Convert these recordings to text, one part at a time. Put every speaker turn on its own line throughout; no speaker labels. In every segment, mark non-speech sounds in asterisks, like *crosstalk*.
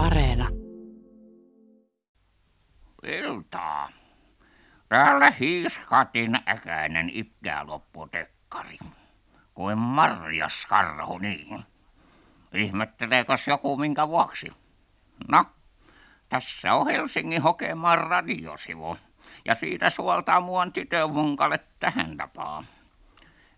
Areena.
Iltaa. Täällä hiiskatin äkäinen ikälopputekkari. Kuin marjas karhu niin. Ihmetteleekös joku minkä vuoksi? No, tässä on Helsingin Hokemaan radiosivu. Ja siitä suoltaa muun tytövunkalle tähän tapaan.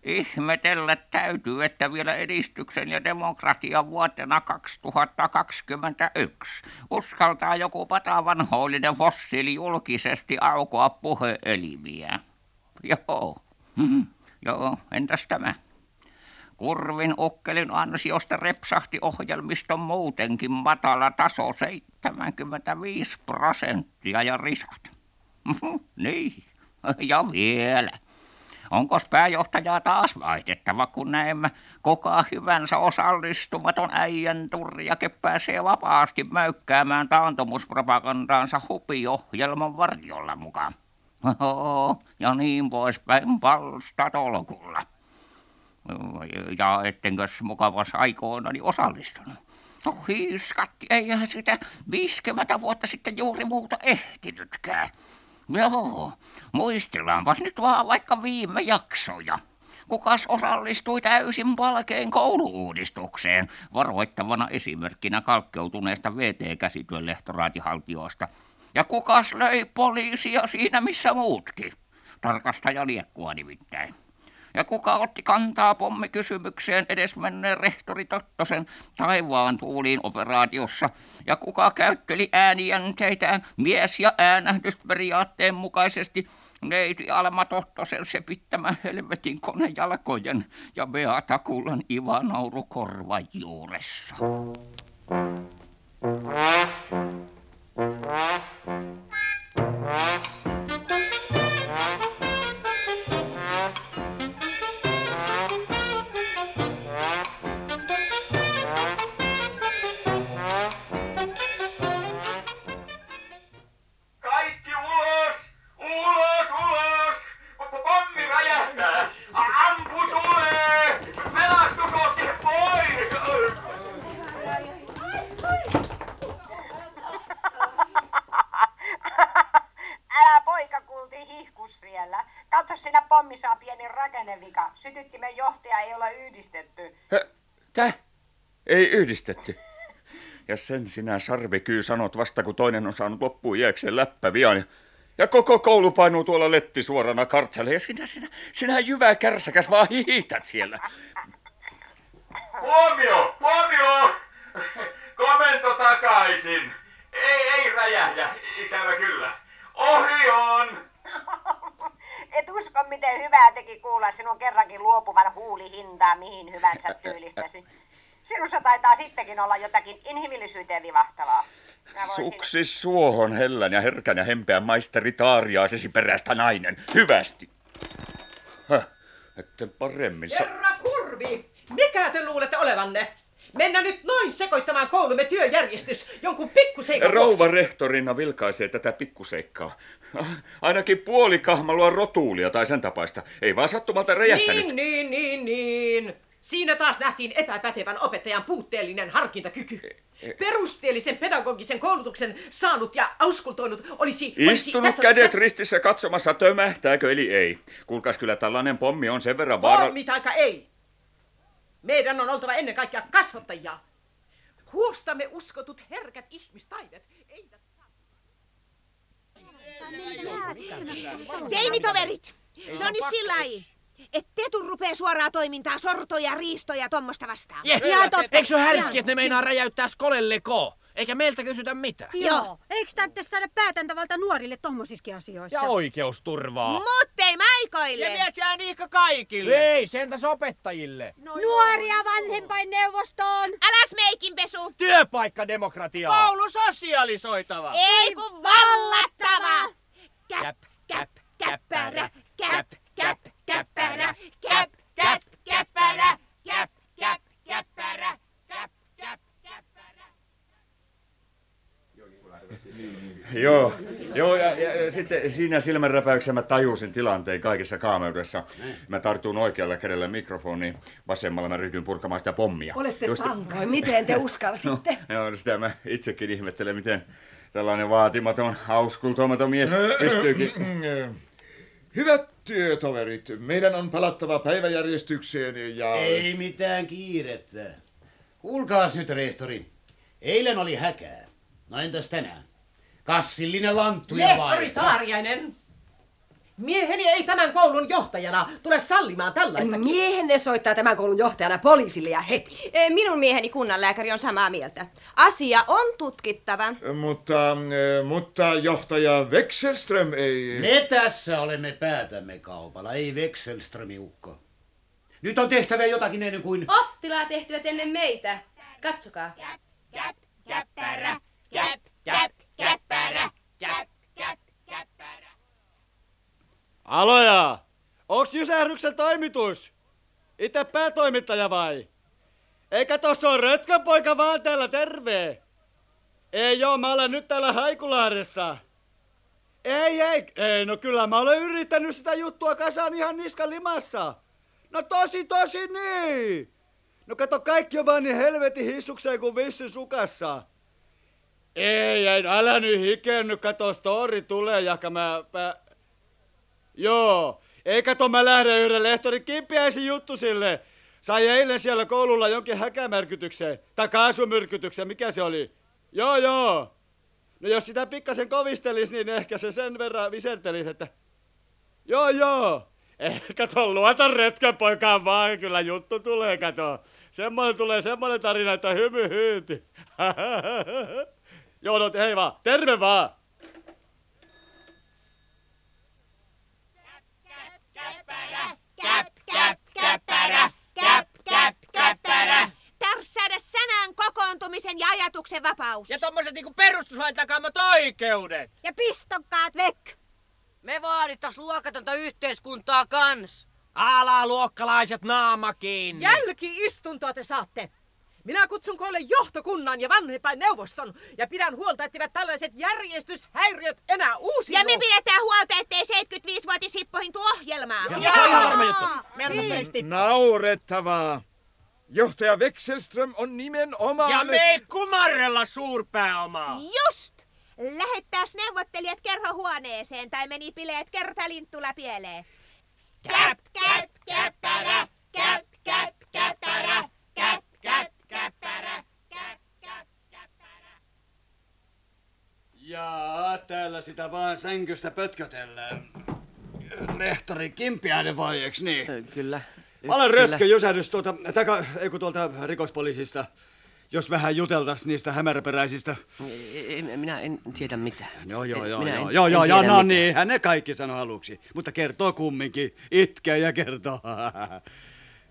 Ihmetellä täytyy, että vielä edistyksen ja demokratian vuotena 2021 uskaltaa joku patavanhoillinen fossiili julkisesti aukoa puheelimiä. Joo, hmm. joo, entäs tämä? Kurvin ukkelin ansiosta repsahti ohjelmiston muutenkin matala taso 75 prosenttia ja risat. niin, ja vielä. Onko pääjohtajaa taas vaihdettava, kun näemme koko hyvänsä osallistumaton äijän turjake pääsee vapaasti mäykkäämään taantumuspropagandaansa hupiohjelman varjolla mukaan. Oho, ja niin poispäin palstatolkulla. Ja ettenkös mukavassa aikoinani osallistunut. No hiiskatti, eihän sitä 50 vuotta sitten juuri muuta ehtinytkään. Joo, muistellaanpas nyt vaan vaikka viime jaksoja. Kukas osallistui täysin palkeen kouluudistukseen, varoittavana esimerkkinä kalkkeutuneesta VT-käsityön lehtoraatihaltioista. Ja kukas löi poliisia siinä missä muutkin? Tarkastaja liekkua nimittäin. Ja kuka otti kantaa pommikysymykseen edesmenneen rehtori Tottosen taivaan tuuliin operaatiossa? Ja kuka käytteli äänijänteitään mies- ja äänähdysperiaatteen mukaisesti neiti Alma Tottosen sepittämä helvetin konejalkojen ja Beata Kullan Ivanauru korvan juuressa?
Kaikki
Ei yhdistetty.
Ja sen sinä sarvikyy sanot vasta, kun toinen on saanut loppuun jääkseen läppävian. Ja, ja koko koulu painuu tuolla letti suorana kartsalle. Ja sinä, sinä, sinä jyvä kärsäkäs vaan hihität siellä.
Huomio! Huomio! Komento takaisin! Ei, ei räjähdä, ikävä kyllä. Ohi on!
Et usko, miten hyvää teki kuulla sinun kerrankin luopuvan huulihintaa mihin hyvänsä tyylistäsi. Sinussa taitaa sittenkin olla jotakin inhimillisyyteen vivahtavaa. Voisin-
Suksis suohon hellän ja herkän ja hempeän maisteri taariaasesi perästä nainen. Hyvästi. Häh, ette paremmin sa-
Herra Kurvi, mikä te luulette olevanne? Mennä nyt noin sekoittamaan koulumme työjärjestys jonkun pikkuseikan
Rouva rehtorina vilkaisee tätä pikkuseikkaa. Ainakin puoli kahmalua rotuulia tai sen tapaista. Ei vaan sattumalta räjähtänyt.
Niin, niin, niin, niin. Siinä taas nähtiin epäpätevän opettajan puutteellinen harkintakyky. Perusteellisen pedagogisen koulutuksen saanut ja auskultoinut olisi... olisi
Istunut
tässä-
kädet ristissä katsomassa, tömähtääkö eli ei. Kuulkaas kyllä tällainen pommi on sen verran vaara...
Pommi taika ei. Meidän on oltava ennen kaikkea kasvattajia. Huostamme uskotut herkät ihmistaidet eivät.
Teinitoverit! Se on nyt sillä lailla, että Tetu rupee suoraa toimintaa sortoja, riistoja ja tommosta vastaan.
Ihan totta. Eikö se ole härski, että ne meinaa räjäyttää skolelle ko? Eikä meiltä kysytä mitään.
Joo.
Eikö tarvitse saada päätäntävalta nuorille tommosiskin asioissa?
Ja oikeusturvaa.
Mutta ei maikoille!
Ja mies jää niinkö kaikille? Ei, sentäs opettajille.
Nuoria vanhempainneuvostoon!
Äläs meikinpesu!
Työpaikkademokratia. Koulu sosialisoitava.
Ei kun vallattava!
Käp, käp,
Käppärä, käp, käp, käppärä, käp, käp, käppärä, käp, käp, käppärä, käp, käp, käppärä.
Joo, Joo, ja, ja, ja sitten siinä silmänräpäyksessä mä tajusin tilanteen kaikessa kaameudessa. Mä tartun oikealla kädellä mikrofoniin, vasemmalla mä ryhdyin purkamaan sitä pommia.
Olette
Just-
sankoin. Miten te uskalsitte?
No, joo, sitä mä itsekin ihmettelen, miten tällainen vaatimaton, auskultomaton mies pystyykin...
Hyvät työtoverit, meidän on palattava päiväjärjestykseen ja...
Ei mitään kiirettä. Kuulkaas nyt, rehtori. Eilen oli häkää. No entäs tänään? Kassillinen lanttuja vai?
Lehtori Taariainen! Mieheni ei tämän koulun johtajana tule sallimaan tällaista.
Miehenne soittaa tämän koulun johtajana poliisille ja heti.
Eh, Minun mieheni kunnanlääkäri on samaa mieltä. Asia on tutkittava.
Mutta, äh, mutta johtaja Wexelström ei...
Me tässä olemme päätämme kaupalla, ei Wexelströmi ukko. Nyt on tehtävä jotakin ennen kuin...
Oppilaat ehtivät ennen meitä. Katsokaa.
Käppärä, käp, käp, käppärä, käp, käp, käppärä.
Aloja! Onks Jysähdyksen toimitus? Itse päätoimittaja vai? Eikä tossa on rötköpoika vaan täällä terve. Ei joo, mä olen nyt täällä Haikulahdessa. Ei, ei, ei, no kyllä mä olen yrittänyt sitä juttua kasaan ihan niskan limassa. No tosi, tosi niin. No kato, kaikki on vaan niin helvetin hissukseen kuin vissi sukassa. Ei, ei, älä nyt hikenny, kato, story tulee, jahka mä... mä... Joo, ei kato, mä lähden yhden lehtorin kimpiäisi juttu sille. Sai eilen siellä koululla jonkin häkämärkytyksen, tai kaasumyrkytyksen, mikä se oli? Joo, joo. No jos sitä pikkasen kovistelis, niin ehkä se sen verran visertelis, että... Joo, joo. Eh, kato, luota retken poikaan vaan, kyllä juttu tulee, kato. Semmoinen tulee semmoinen tarina, että hymy hyyti. *laughs* joo, no hei vaan, terve vaan.
Käp, käp, käppärä, käp, käp, käppärä.
Tärssäydä sanaan kokoontumisen ja ajatuksen vapaus.
Ja tommoset niinku perustuslain takaamat oikeudet.
Ja pistokkaat vek.
Me vaadittais luokatonta yhteiskuntaa kans.
Alaluokkalaiset naamakin.
Jälki-istuntoa te saatte. Minä kutsun koolle johtokunnan ja vanhempain neuvoston ja pidän huolta, etteivät tällaiset järjestyshäiriöt enää uusi.
Ja me pidetään huolta, ettei 75-vuotis Sippohin tuo ohjelmaa. Niin.
Naurettavaa. Johtaja Wexelström on nimenomaan...
Ja me ei kumarrella suurpääomaa.
Just! Lähettääs neuvottelijat kerhohuoneeseen tai meni bileet kertalinttula pieleen.
Käp, käp, käppärä, käp, käp, käppärä, käp, käp, käppärä, käp, käp, käppärä.
Jaa, täällä sitä vaan sänkystä pötkötellään. Lehtori Kimpiäinen vai, eiks niin?
Kyllä.
Mä olen. Rötkö Jysähdys tuolta, taka, ei kun tuolta rikospoliisista. Jos vähän juteltas niistä hämäräperäisistä.
En, minä en tiedä mitään.
Joo, joo, joo,
Minä
joo,
en-
joo,
en
joo, joo, no
mitään.
niin, hän ne kaikki sanoi aluksi. Mutta kertoo kumminkin, itkee ja kertoo. *laughs*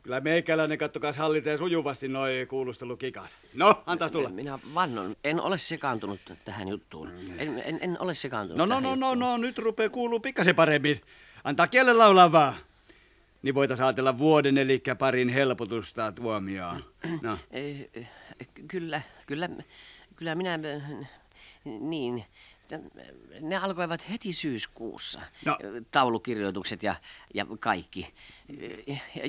Kyllä meikäläinen kattokas hallitsee sujuvasti noi kuulustelukikat. No, antaas tulla.
Minä vannon, en ole sekaantunut tähän juttuun. En, en, en ole sekaantunut
No, no, no, no, no, nyt rupeaa kuuluu pikkasen paremmin. Antaa kielen laulaa vaan. Niin voitais ajatella vuoden eli parin helpotusta tuomioon. No.
Eh, eh, Kyllä, kyllä, kyllä minä, niin, ne alkoivat heti syyskuussa,
No.
taulukirjoitukset ja, ja kaikki.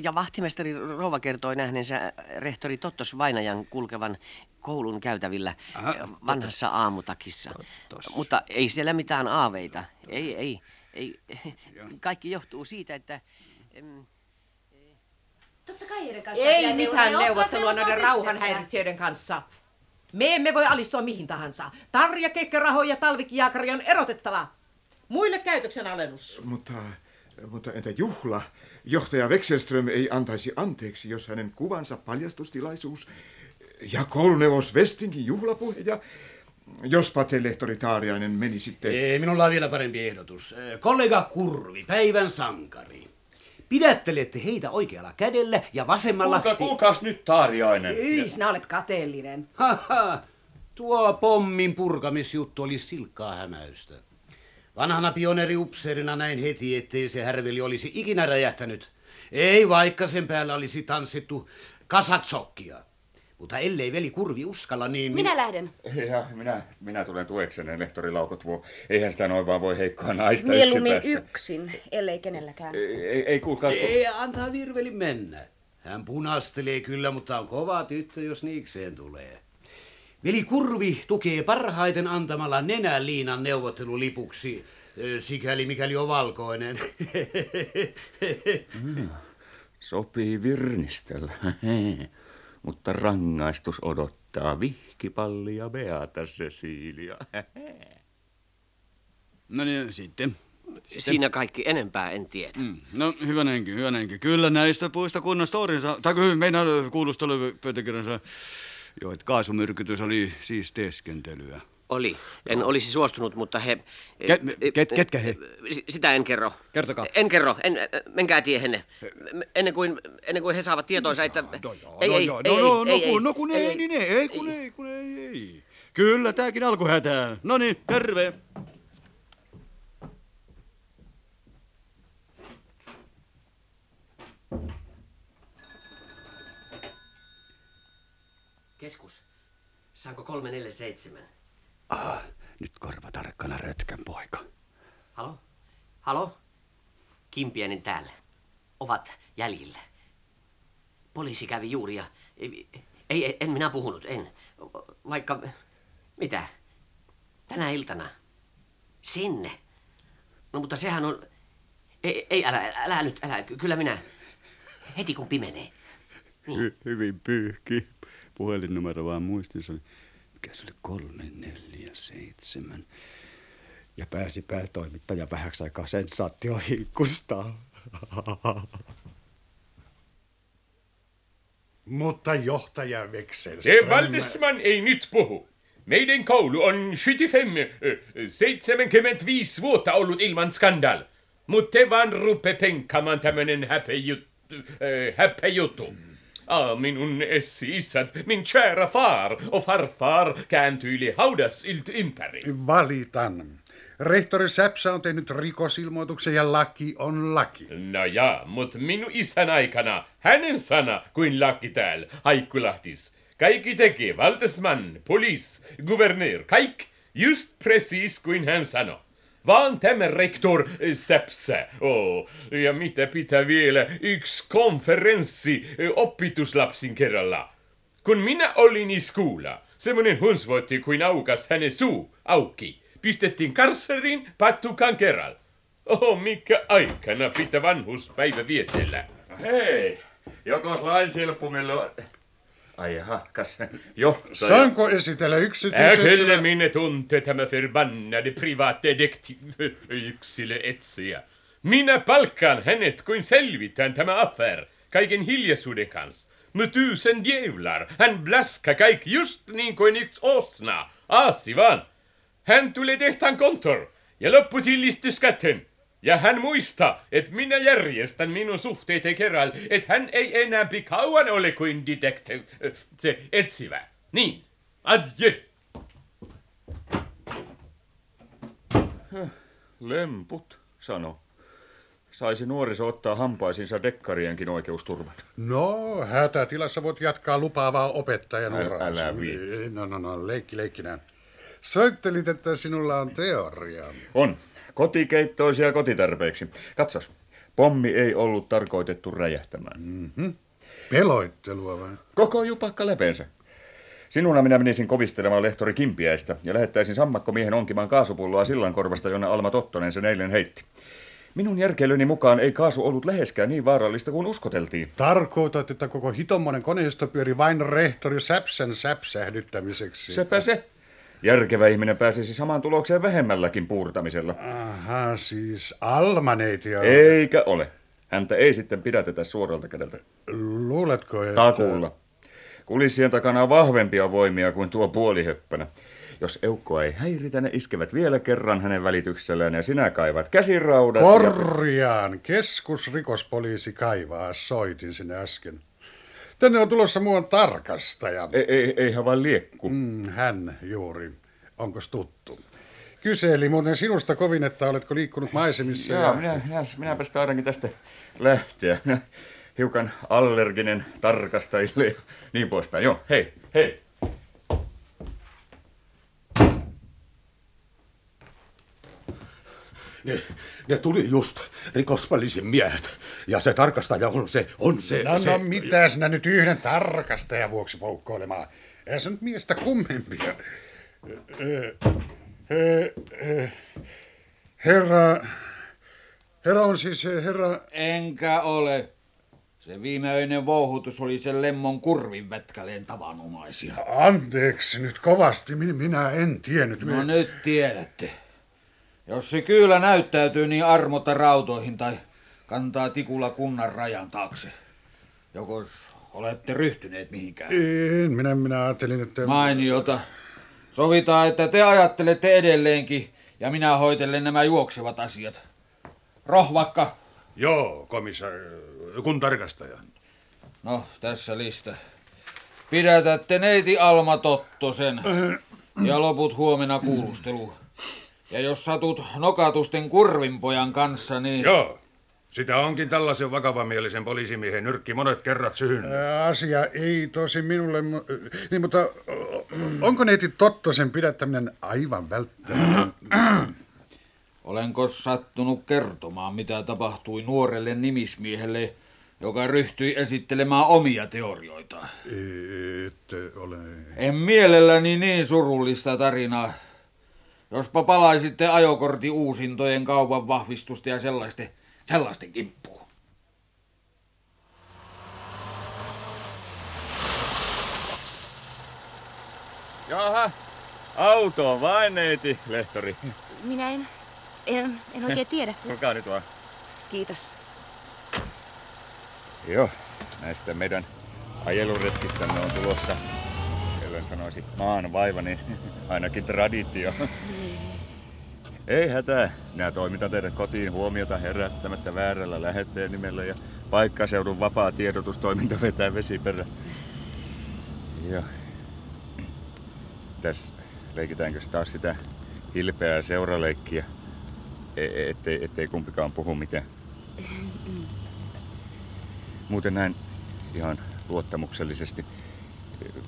Ja vahtimestari Rouva kertoi nähneensä rehtori Tottos Vainajan kulkevan koulun käytävillä
Aha,
vanhassa aamutakissa. Mutta ei siellä mitään aaveita. Ei, ei, ei. Kaikki johtuu siitä, että...
Totta kai
Ei mitään neuvottelua
pystyssä.
rauhanhäiritsijöiden kanssa. Me emme voi alistua mihin tahansa. Tarja Kekkaraho ja Talvik Jaakari on erotettava. Muille käytöksen alennus.
Mutta, mutta entä juhla? Johtaja Wexelström ei antaisi anteeksi, jos hänen kuvansa paljastustilaisuus ja kouluneuvos Westingin juhlapuhe ja jospa te lehtori Taariainen meni sitten...
Ei, minulla on vielä parempi ehdotus. Eh, Kollega Kurvi, päivän sankari. Pidättelette heitä oikealla kädellä ja vasemmalla...
Kuulkaa, kuulkaas nyt Taariainen.
Hyi, sinä olet kateellinen.
Haha, tuo pommin purkamisjuttu oli silkkaa hämäystä. Vanhana pioneeriupseerina näin heti, ettei se härveli olisi ikinä räjähtänyt. Ei vaikka sen päällä olisi tanssittu kasatsokkia.
Mutta ellei veli Kurvi uskalla, niin...
Minä lähden. *laughs*
Ja minä, minä tulen tueksenne, lehtori Laukotvuo. Eihän sitä noin vaan voi heikkoa naista
Mieluummin
yksin
ellei kenelläkään.
Ei, ei, ei kuulkaa.
Ei, antaa Virveli mennä. Hän punastelee kyllä, mutta on kova tyttö, jos niikseen tulee. Veli Kurvi tukee parhaiten antamalla nenäliinan neuvottelulipuksi, sikäli mikäli on valkoinen. *laughs*
Mm, Sopii virnistellä. *laughs* Mutta rangaistus odottaa vihkipallia Beata Cecilia.
No niin, sitten.
Siinä kaikki, enempää en tiedä.
Mm. No hyvänenkin, hyvänenkin. Kyllä näistä puista kunnon storinsa, tai kyllä meidän kuulustelupöytäkirjansa, jo, että kaasumyrkytys oli siis teeskentelyä.
Oli. En olisi suostunut, mutta he...
Ket, ket, ketkä he?
S- Sitä en kerro.
Kertokaa.
En kerro. En, menkää tiehenne. Ennen kuin, ennen kuin he saavat tietoonsa, että... Ei,
no,
ei,
no, no,
ei,
no, kun, no kun ei, ei, niin ei, ei, kun ei, kun ei, ei. Kyllä, tääkin alkuhätään. No niin, terve.
Keskus. Saanko 347?
Ah, nyt korva tarkkana rötkän poika.
Halo? Halo? Kimpienin täällä. Ovat jäljillä. Poliisi kävi juuri ja... Ei, ei, en minä puhunut, en. Vaikka... Mitä? Tänä iltana. Sinne. No mutta sehän on... Ei, ei älä, älä nyt, älä. Ky- Kyllä minä. Heti kun pimenee.
Hy, hyvin pyyhki. Puhelinnumero vaan muistissa. oli- Mikä se oli? Kolme, neljä, seitsemän. Ja pääsi päätoimittaja vähäksi aikaa sensaatiohiikkusta. *laughs*
Mutta johtaja
Se
Wexelström...
Valdesman ei nyt puhu. Meidän koulu on 75, ö, 75 vuotta ollut ilman skandal. Mutta te vaan rupe penkkaamaan tämmönen häpejuttu. Äh, häpejuttu. Ah, minun esi-isät, min kära far och farfar kääntyili haudasilta ympäri.
Valitan. Rehtori Säpsä on tehnyt rikosilmoituksen ja laki on laki.
No ja, mut minun isän aikana hänen sana kuin laki täällä Haikkulahtis. Kaikki teki, Valtesman, poliis, guvernör, kaikki just precis kuin hän sanoi. Rektor eh, Säpsä. Oh, ja mitä pitää vielä yksi konferenssi eh, oppituslapsin kerralla. Kun minä olin i skola, semmonen hunsvoitti kuin aukas hänen suu auki. Pistettiin karsseriin pattukan kerralla. Oho, mikä aikana pitää vanhuspäivä vietellä.
Hei, jokos lain silppumilla... Ai jaha, kas johtaja.
Saanko esitellä yksityiset...
kyllä minne tuntee tämä förbannade privaatdetektiiv-yksilöetsijä. Minä palkkaan hänet kuin selvitään tämä affär kaiken hiljaisuuden kanssa. Med tusen djävlar, hän blaskar kaikki just niin kuin yksi åsna. Aasi vaan. Hän tulee tehtaan kontor ja lopputillistyskatten. Ja hän muistaa, että minä järjestän minun suhteet kerralla, että hän ei enää kauan ole kuin detektiv, se etsivä. Niin, adjö.
Lemput, sano. Saisi nuoriso ottaa hampaisinsa dekkarienkin oikeusturvan.
No, hätätilassa voit jatkaa lupaavaa opettajan
Älä-
uraa.
älä viitsi.
No, no, no, leikki leikkinään. Soittelit, että sinulla on teoria.
On. Kotikeittoisia kotitarpeiksi. Katsos. Pommi ei ollut tarkoitettu räjähtämään.
Mm-hmm. Peloittelua vai?
Koko jupakka lepensä. Sinuna minä menisin kovistelemaan lehtori Kimpiäistä ja lähettäisin sammakkomiehen onkimaan kaasupulloa sillan korvasta, jonne Alma Tottonen sen eilen heitti. Minun järkeilyni mukaan ei kaasu ollut läheskään niin vaarallista kuin uskoteltiin.
Tarkoitat, että koko hitommonen koneisto pyöri vain rehtori Säpsän säpsähdyttämiseksi.
Sepä se. Järkevä ihminen pääsisi samaan tulokseen vähemmälläkin puurtamisella.
Aha, siis Almaneiti on...
Eikä ole. Häntä ei sitten pidätetä suoralta kädeltä.
Luuletko, että...
Takuulla. Kulissien takana on vahvempia voimia kuin tuo puolihöppänä. Jos eukkoa ei häiritä, ne iskevät vielä kerran hänen välityksellään ja sinä kaivat käsiraudat. ja-
Korjaan. Keskusrikospoliisi kaivaa. Soitin sinne äsken. Tänne on tulossa muuan tarkastaja.
Ei, ei, eihän vaan liekku.
Mm, hän juuri. Onko tuttu? Kyseli muuten sinusta kovin, että oletko liikkunut maisemissa.
Joo, minä, minä, minäpäs taidankin tästä lähteä. Minä hiukan allerginen tarkastajille ja niin poispäin. Joo, hei, hei.
Ne, ne tuli just rikospoliisin miehet. Ja se tarkastaja on se, on se,
No,
se.
no mitä sinä nyt yhden tarkastajan vuoksi poukkoilemaan? Ei se nyt miestä kummempia. Herra... Herra on siis herra...
Enkä ole. Se viimeinen vouhutus oli sen lemmon kurvin vetkäleen tavanomaisia.
Anteeksi nyt kovasti, min- minä en tiennyt.
No nyt tiedätte. Jos se kyllä näyttäytyy niin armotta rautoihin tai kantaa tikulla kunnan rajan taakse. Joko olette ryhtyneet mihinkään?
En, minä, minä ajattelin, että...
Mainiota. Sovitaan, että te ajattelette edelleenkin ja minä hoitelen nämä juoksevat asiat. Rohvakka.
Joo, komissaari, kun tarkastaja.
No, tässä lista. Pidätätte neiti Alma Tottosen ja loput huomenna kuulustelu. Ja jos satut nokatusten kurvinpojan kanssa, niin...
Joo, sitä onkin tällaisen vakavamielisen poliisimiehen nyrkki monet kerrat syhyn.
Ää, Asia ei tosi minulle, mu- niin, mutta onko neiti Tottosen pidättäminen aivan välttämätöntä?
Olenko sattunut kertomaan, mitä tapahtui nuorelle nimismiehelle, joka ryhtyi esittelemään omia teorioitaan?
Ette ole...
En mielelläni niin surullista tarinaa. Jospa palaisitte ajokortin uusintojen kaupan vahvistusta ja sellaisten, sellaisten kimppuun.
Jaha, autoon vain neiti, lehtori.
Minä en, en, en oikein tiedä.
Tulkaa nyt vaan.
Kiitos.
Joo, näistä meidän ajeluretkistämme on tulossa, ellen sanoisi maan vaiva, niin ainakin traditio. Ei hätää. Minä toimitan teidät kotiin huomiota herättämättä väärällä lähetteen nimellä ja paikkaseudun vapaa tiedotustoiminta vetää vesiperä. Joo. Tässä leikitäänkö taas sitä hilpeää seuraleikkiä, E- ettei, ettei kumpikaan puhu mitään. Muuten näin ihan luottamuksellisesti.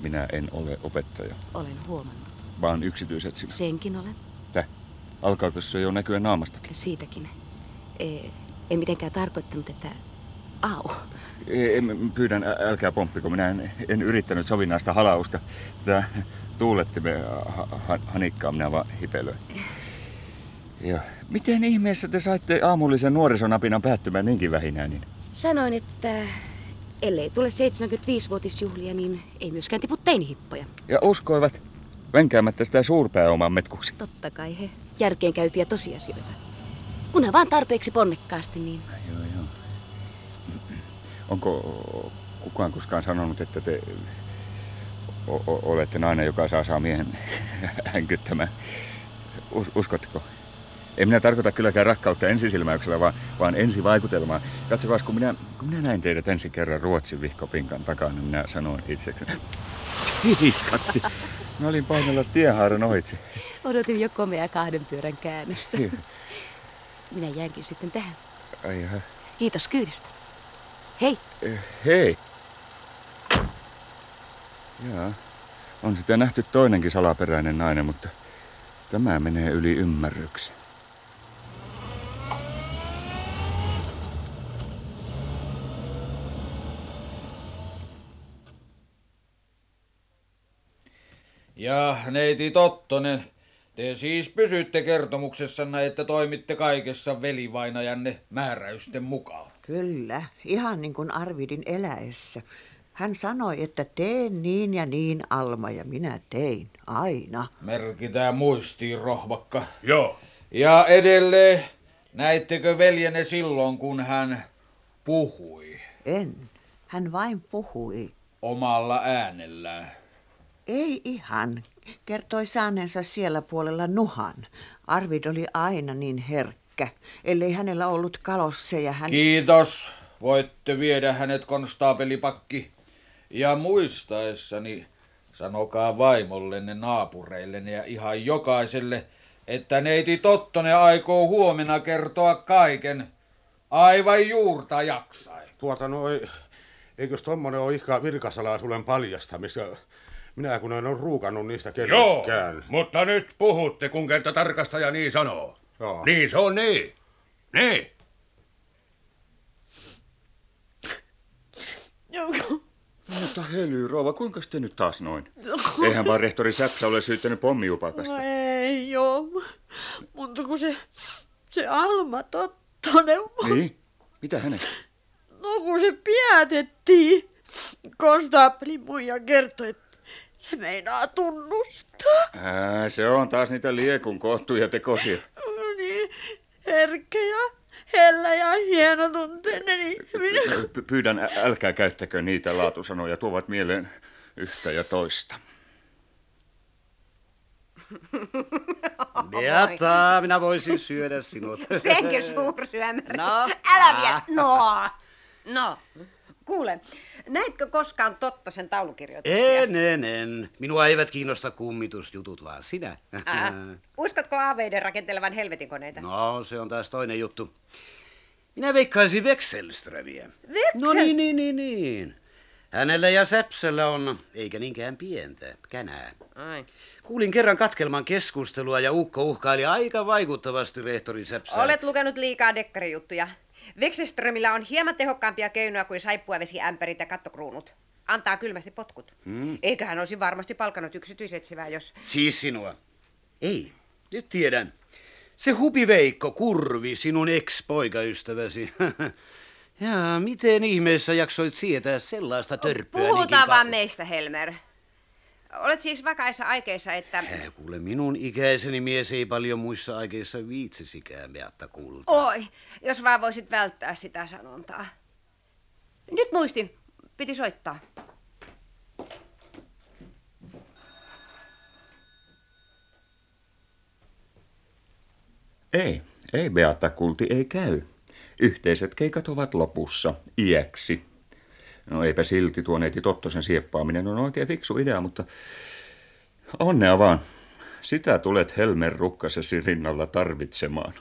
Minä en ole opettaja,
Olen huomannut.
vaan yksityisetsivä.
Senkin olen.
Alkaako se jo näkyä naamastakin?
Siitäkin. Ei, en mitenkään tarkoittanut, että... Au.
Ei, en- Pyydän, älkää pomppiko. Minä en, en yrittänyt sovinnaista halausta. Tätä tuulettimen ha, ha, hanikkaa minä vaan hipelöin. Joo. Miten ihmeessä te saitte aamullisen nuorisonapinan päättymään niinkin vähinään? Niin?
Sanoin, että ellei tule 75-vuotisjuhlia, niin ei myöskään tipu teinihippoja.
Ja uskoivat venkäämättä sitä suurpääoman metkuksi.
Totta kai he järkeenkäypiä tosiasioita. Kunhan vaan tarpeeksi ponnekkaasti, niin
Joo, joo. Onko kukaan koskaan sanonut, että te o- olette nainen, joka saa saa miehen *laughs* hänkyttämään? Us- uskotteko? En minä tarkoita kylläkään rakkautta ensisilmäyksellä, vaan, vaan ensivaikutelmaa. Katsokaa, kun minä, kun minä näin teidät ensi kerran Ruotsin vihkopinkan takana, niin minä sanoin itsekseni, *laughs* hiiskatti. Mä olin painella tiehaaran ohitse.
odotin jo komea kahden pyörän käännöstä.
Joo.
Minä jäänkin sitten tähän.
Ai jaha.
Kiitos kyydistä. Hei,
Eh, Hei. Jaa, on sitä nähty toinenkin salaperäinen nainen, mutta tämä menee yli ymmärryksen.
Ja neiti Tottonen, te siis pysytte kertomuksessanne, että toimitte kaikessa velivainajanne määräysten mukaan.
Kyllä, ihan niin kuin Arvidin eläessä. Hän sanoi, että teen niin ja niin, Alma, ja minä tein, aina.
Merkitään muistiin, rohvakka.
Joo.
Ja edelleen, näittekö veljenne silloin, kun hän puhui
En. Hän vain puhui.
omalla äänellään?
Ei ihan. Kertoi saaneensa siellä puolella nuhan. Arvid oli aina niin herkkä, ellei hänellä ollut kalosseja. Hän...
Kiitos. Voitte viedä hänet konstaapelipakki. Ja muistaessani, sanokaa vaimollenne, naapureillenne ja ihan jokaiselle, että neiti Tottonen aikoo huomenna kertoa kaiken aivan juurta jaksain.
Tuota noin, eikös tommonen ole ihka virkasalaisuuden paljastamista? Minä kun en ole ruukannut niistä
Joo,
kenellekään.
mutta nyt puhutte, kun kerta tarkastaja niin sanoo.
Joo.
Niin se on niin. Niin.
Mutta Hely, rouva, kuinka te nyt taas noin? Eihän vaan rehtori Säpsä ole syyttänyt pommiupakasta.
No ei joo, mutta kun se, se Alma Tottonen,
Niin? Mitä hänen?
no kun se pidätettiin, konstaapeli muija kertoi, että se meinaa tunnustaa.
Ää, se on taas niitä liekun kohtuja tekosia.
No niin, herkkä ja hellä ja hienotunteinen ihminen.
Py- Pyydän, ä- älkää käyttäkö niitä laatusanoja, tuovat mieleen yhtä ja toista. *laughs*
Beata, minä voisin syödä sinut.
Senkö suursyömäri?
No.
Älä vielä. No. No. Kuule, näitkö koskaan Tottosen taulukirjoituksia?
En, en, en. Minua eivät kiinnosta kummitusjutut, vaan sinä.
Ää, uskotko aaveiden rakentelevan helvetin koneita?
No, se on taas toinen juttu. Minä veikkaisin Wexelströmiä.
Veksel?
No niin, niin, niin, niin. Hänellä ja Säpsellä on, eikä niinkään pientä, känää.
Ai.
Kuulin kerran katkelman keskustelua ja Ukko uhkaili aika vaikuttavasti rehtori Säpsää.
Olet lukenut liikaa dekkarijuttuja. Vekseströmillä on hieman tehokkaampia keinoja kuin saippuavesiämpärit ja kattokruunut. Antaa kylmästi potkut.
Hmm.
Eikä hän olisi varmasti palkannut yksityisetsivää, jos...
Siis sinua. Ei, nyt tiedän. Se Hupi Veikko Kurvi, sinun ex-poikaystäväsi. *laughs* ja miten ihmeessä jaksoit sietää sellaista törppöä
Puhutaan vaan meistä, Helmer. Olet siis vakaissa aikeissa, että...
Äh, Kuule, minun ikäiseni mies ei paljon muissa aikeissa viitsisikään, Beatta kulta.
Oi, jos vaan voisit välttää sitä sanontaa. Nyt muistin, piti soittaa.
Ei, ei Beata Kulti, ei käy. Yhteiset keikat ovat lopussa, iäksi. No eipä silti tuo neiti Tottosen sieppaaminen on oikein fiksu idea, mutta onnea vaan. Sitä tulet Helmer rukkasesi rinnalla tarvitsemaan.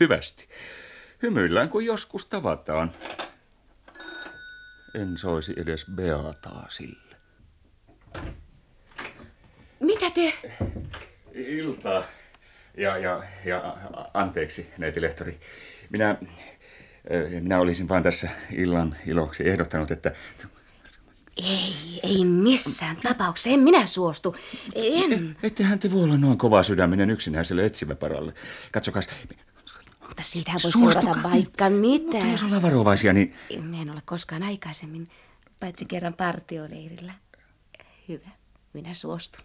Hyvästi. Hymyillään kuin joskus tavataan. En soisi edes Beataa sille.
Mitä te?
Iltaa. Ja, ja, ja anteeksi, neiti Lehtori. Minä, minä olisin vaan tässä illan iloksi ehdottanut, että
Ei, ei missään tapauksessa. En minä suostu. En.
Ettehän te voi olla noin kova sydäminen yksinäiselle etsimäparalle. Katsokas,
Mutta siitähän voi
Suostukaa
seurata vaikka mitä.
mutta jos ollaan varovaisia, niin
Minä en ole koskaan aikaisemmin, paitsi kerran partioleirillä. Hyvä, minä suostun.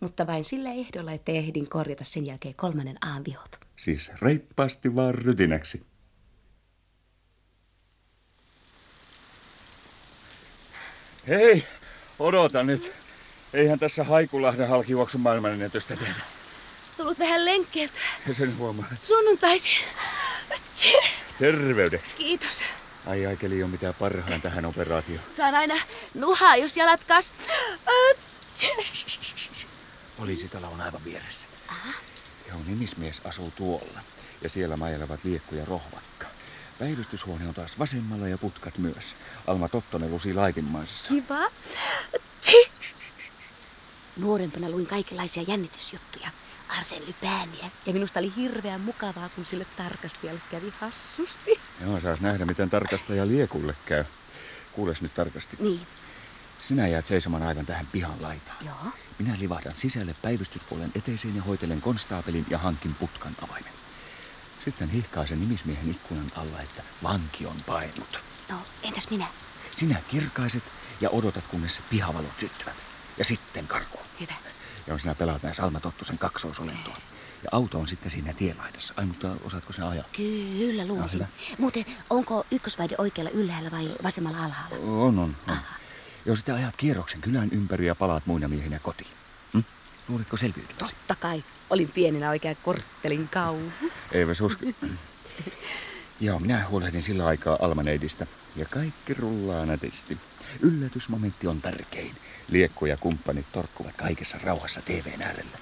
Mutta vain sillä ehdolla, että ehdin korjata sen jälkeen kolmannen aan vihot.
siis reippaasti vaan rytinäksi. Hei, odota nyt. Eihän tässä Haikulahden halkijuoksun maailmanennätystä tehdä.
Tullut vähän lenkkeeltä.
Sen huomaa.
Sunnuntaisin. Tsi,
Terveydeksi.
Kiitos.
Ai aikeli on mitään parhaan tähän operaatioon.
Saan aina nuhaa, jos jalat kas.
Poliisitalo on aivan vieressä. Joo, nimismies asuu tuolla. Ja siellä majelevat liekku ja rohvakka. Päivystyshuone on taas vasemmalla ja putkat myös. Alma Tottonen lusi laikinmaissa.
Kiva. Tsi. Nuorempana luin kaikenlaisia jännitysjuttuja. Arsen Lypääniä. Ja minusta oli hirveän mukavaa, kun sille tarkastajalle kävi hassusti.
Joo, saas nähdä, miten tarkastaja liekulle käy. Kuules nyt tarkasti.
Niin.
Sinä jäät seisomaan aivan tähän pihan laitaan.
Joo.
Minä livahdan sisälle päivystyspuolen eteiseen ja hoitelen konstaapelin ja hankin putkan avaimen. Sitten hihkaa sen nimismiehen ikkunan alla, että vanki on painut.
No, entäs minä?
Sinä kirkaiset ja odotat, kunnes pihavalot syttyvät. Ja sitten karkuun.
Hyvä.
Ja sinä pelaat näin Salma Tottusen kaksoisolentoa. Ja auto on sitten siinä tienlaidassa. Ai, mutta osaatko sen ajaa?
Kyllä, luulisin.
hyvä.
Muuten, onko ykkösvaide oikealla ylhäällä vai vasemmalla alhaalla?
On, on, on. Joo, sitten ajat kierroksen kylän ympäri ja palaat muina miehinä kotiin. Luulitko selviytyväsi?
Totta kai. Olin pienenä oikein korttelin kauhu.
Eipä usko. *laughs* Joo, minä huolehdin sillä aikaa Almaneidistä. Ja kaikki rullaa nätisti. Yllätysmomentti on tärkein. Liekko ja kumppanit torkkuvat kaikessa rauhassa TVn äärellä.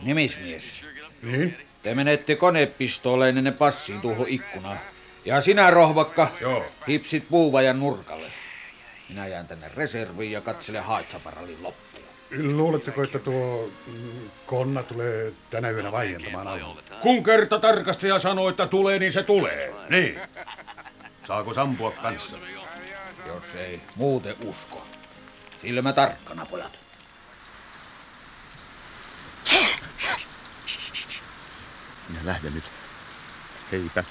Nimismies.
Niin?
Te menette konepistooleen ne passiin tuohon ikkunaan. Ja sinä, rohvakka,
Joo.
hipsit puuvajan nurkalle. Minä jään tänne reserviin ja katselen Haitsaparallin loppuun.
Luuletteko, että tuo mm, konna tulee tänä yönä vaientamaan auton?
Kun kerta tarkastaja sanoo, että tulee, niin se tulee. Niin. Saako sampua kanssa?
Jos ei muuten usko. Silmä tarkkana, pojat.
Minä lähden nyt. Heipä.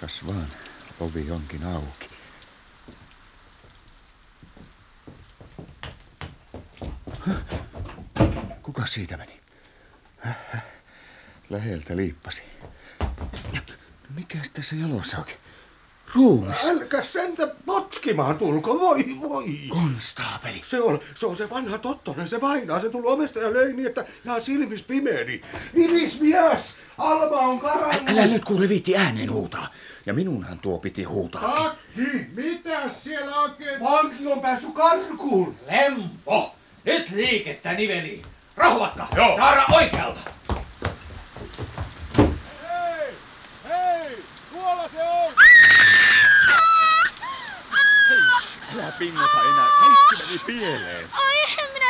Kas vaan, ovi onkin auki. Kuka siitä meni? Häh. Läheltä liippasi. Mikäs tässä jalossa oikein? Ruumis.
Älkää sentä potkimaan tulko, voi voi.
Konstaapeli.
Se on, se on se vanha Tottonen, se vainaa, se tuli ovesta ja löi niin, että ihan silmis pimeeni. Nimismies, Alma on karannut.
Älä nyt kuule viitti ääneen huutaa. Ja minunhan tuo piti huutaa.
Akki, mitä siellä oikein?
Vanki on päässyt karkuun.
Lempo! Nyt liikettä niveli. Rauhakka!
Joo.
Saara oikealta!
Hei, tuolla se on!
Älä pingota enää, kaikki meni pieleen.
Ai, minä